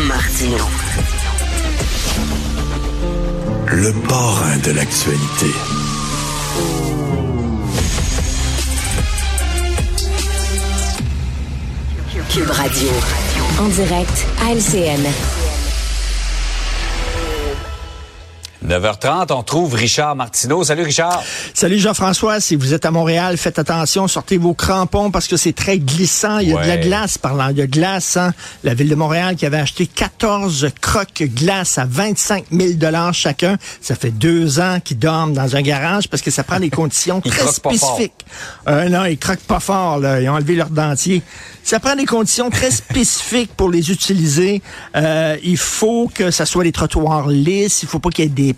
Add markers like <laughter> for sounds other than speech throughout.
Martino. Le parrain de l'actualité. Cube Radio. En direct à LCN. 9h30, on trouve Richard Martineau. Salut Richard. Salut Jean-François, si vous êtes à Montréal, faites attention, sortez vos crampons parce que c'est très glissant. Il y a de la glace, parlant de glace. Hein? La ville de Montréal qui avait acheté 14 croques glace à 25 000 dollars chacun. Ça fait deux ans qu'ils dorment dans un garage parce que ça prend des <laughs> conditions très spécifiques. Euh, non, ils croquent pas fort. Là. Ils ont enlevé leur dentier. Ça prend des conditions très <laughs> spécifiques pour les utiliser. Euh, il faut que ça soit des trottoirs lisses. Il faut pas qu'il y ait des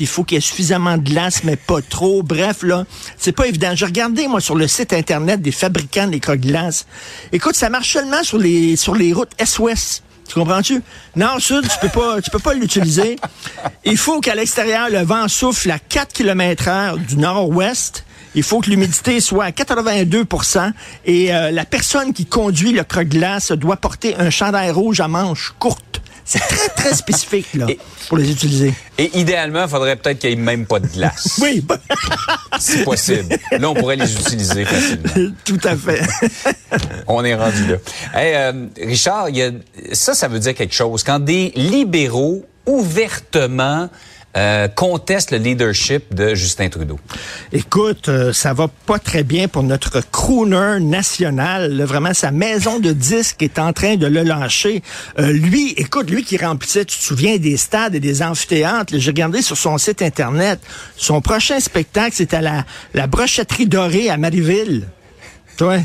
Il faut qu'il y ait suffisamment de glace, mais pas trop. Bref, là, c'est pas évident. J'ai regardé, moi, sur le site Internet des fabricants des croque-glaces. Écoute, ça marche seulement sur les, sur les routes S-Ouest. Tu comprends-tu? Nord-sud, tu peux pas, tu peux pas l'utiliser. Il faut qu'à l'extérieur, le vent souffle à 4 km heure du nord-ouest. Il faut que l'humidité soit à 82% et euh, la personne qui conduit le croque-glace doit porter un chandail rouge à manches courtes. C'est très, très spécifique là, pour les utiliser. Et idéalement, il faudrait peut-être qu'il n'y ait même pas de glace. <laughs> oui. si possible. Là, on pourrait les utiliser facilement. Tout à fait. <laughs> on est rendu là. Hey, euh, Richard, y a, ça, ça veut dire quelque chose. Quand des libéraux ouvertement euh, conteste le leadership de Justin Trudeau. Écoute, euh, ça va pas très bien pour notre crooner national. vraiment, sa maison de disques est en train de le lâcher. Euh, lui, écoute, lui qui remplissait, tu te souviens, des stades et des amphithéâtres. J'ai regardé sur son site Internet. Son prochain spectacle, c'est à la, la brochetterie dorée à Marieville. Toi?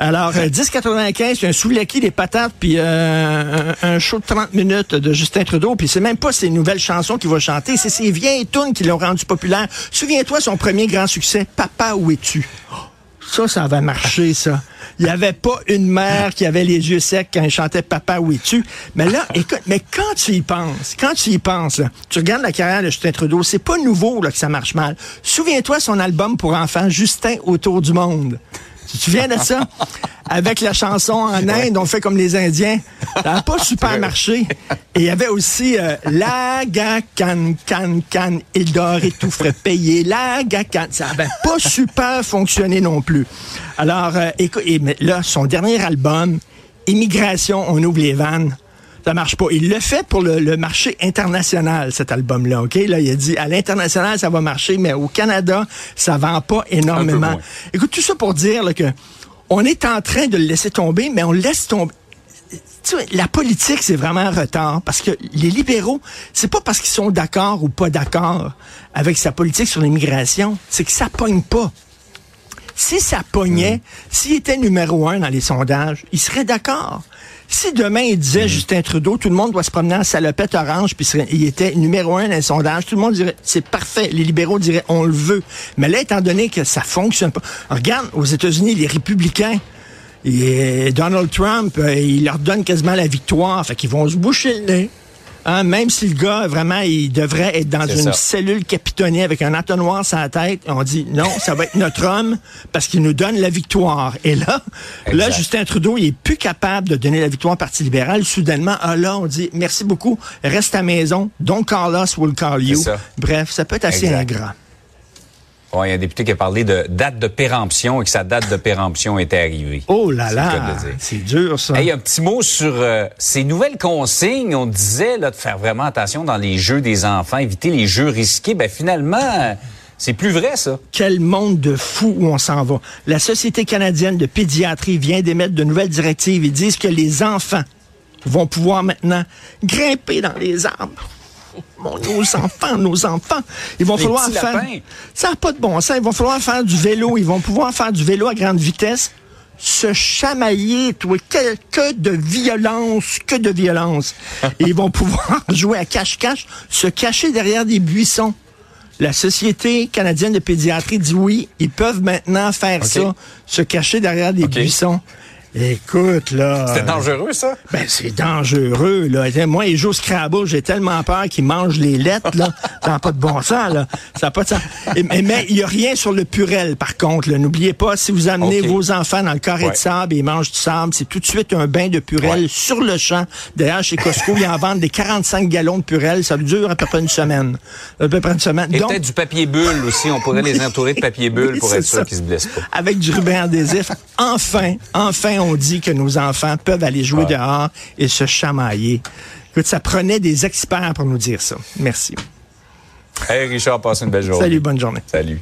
Alors, 10,95, euh, un soulaki, des patates, puis euh, un, show de 30 minutes de Justin Trudeau. Puis c'est même pas ses nouvelles chansons qu'il va chanter, c'est ses vieilles tunes qui l'ont rendu populaire. Souviens-toi, son premier grand succès, Papa, où es-tu? Ça, ça va marcher, ça. Il n'y avait pas une mère qui avait les yeux secs quand elle chantait Papa, où es-tu? Mais là, écoute, mais quand tu y penses, quand tu y penses, tu regardes la carrière de Justin Trudeau, c'est pas nouveau là, que ça marche mal. Souviens-toi son album pour enfants, Justin autour du monde. Tu te souviens de ça? Avec la chanson en Inde, on fait comme les Indiens. Ça n'a pas super marché. Et il y avait aussi euh, La can, can, il dort et tout ferait payer. La Gacan. Ça n'avait pas super fonctionné non plus. Alors, euh, écoute, et, là, son dernier album, Immigration, on ouvre les vannes ça marche pas. Il le fait pour le, marché international, cet album-là. OK? Là, il a dit, à l'international, ça va marcher, mais au Canada, ça vend pas énormément. Écoute, tout ça pour dire là, que on est en train de le laisser tomber, mais on laisse tomber. Tu vois, la politique, c'est vraiment un retard parce que les libéraux, c'est pas parce qu'ils sont d'accord ou pas d'accord avec sa politique sur l'immigration, c'est que ça pogne pas. Si ça pognait, mm. s'il était numéro un dans les sondages, il serait d'accord. Si demain il disait mm. Justin Trudeau, tout le monde doit se promener en salopette orange, puis il était numéro un dans les sondages, tout le monde dirait c'est parfait. Les libéraux diraient on le veut. Mais là, étant donné que ça fonctionne pas, regarde aux États-Unis, les républicains. Et Donald Trump, euh, il leur donne quasiment la victoire. Fait qu'ils vont se boucher le nez. Hein, même si le gars, vraiment, il devrait être dans une cellule capitonnée avec un entonnoir sur la tête, on dit non, ça va être notre homme parce qu'il nous donne la victoire. Et là, là, Justin Trudeau, il est plus capable de donner la victoire au Parti libéral. Soudainement, ah là, on dit merci beaucoup, reste à maison, don't call us, we'll call you. Bref, ça peut être assez ingrat. Il y a un député qui a parlé de date de péremption et que sa date de péremption était arrivée. Oh là là, c'est dur ça. Hey, un petit mot sur euh, ces nouvelles consignes. On disait là, de faire vraiment attention dans les jeux des enfants, éviter les jeux risqués. Ben finalement, c'est plus vrai ça. Quel monde de fou où on s'en va. La Société canadienne de pédiatrie vient d'émettre de nouvelles directives. Ils disent que les enfants vont pouvoir maintenant grimper dans les arbres nos enfants, nos enfants. Ils vont falloir faire. Ça n'a pas de bon sens. Ils vont falloir faire du vélo. Ils vont pouvoir faire du vélo à grande vitesse. Se chamailler, toi, que, de violence, que de violence. <laughs> ils vont pouvoir <laughs> jouer à cache-cache, se cacher derrière des buissons. La Société canadienne de pédiatrie dit oui, ils peuvent maintenant faire ça, se cacher derrière des buissons. Écoute, là. C'était dangereux, ça? Ben, c'est dangereux, là. Moi, il joue Scrabble, j'ai tellement peur qu'il mange les lettres, là. <laughs> Ça n'a pas de bon sens, là. Ça n'a pas de sens. mais il n'y a rien sur le purel, par contre, N'oubliez pas, si vous amenez vos enfants dans le carré de sable et ils mangent du sable, c'est tout de suite un bain de purel sur le champ. D'ailleurs, chez Costco, ils en vendent des 45 gallons de purel. Ça dure à peu près une semaine. À peu près une semaine. Et peut-être du papier bulle aussi. On pourrait les entourer de papier <laughs> bulle pour être sûr qu'ils se blessent pas. Avec du ruban adhésif. Enfin, enfin, on dit que nos enfants peuvent aller jouer dehors et se chamailler. Écoute, ça prenait des experts pour nous dire ça. Merci. Hey Richard, passe une belle journée. Salut, bonne journée. Salut.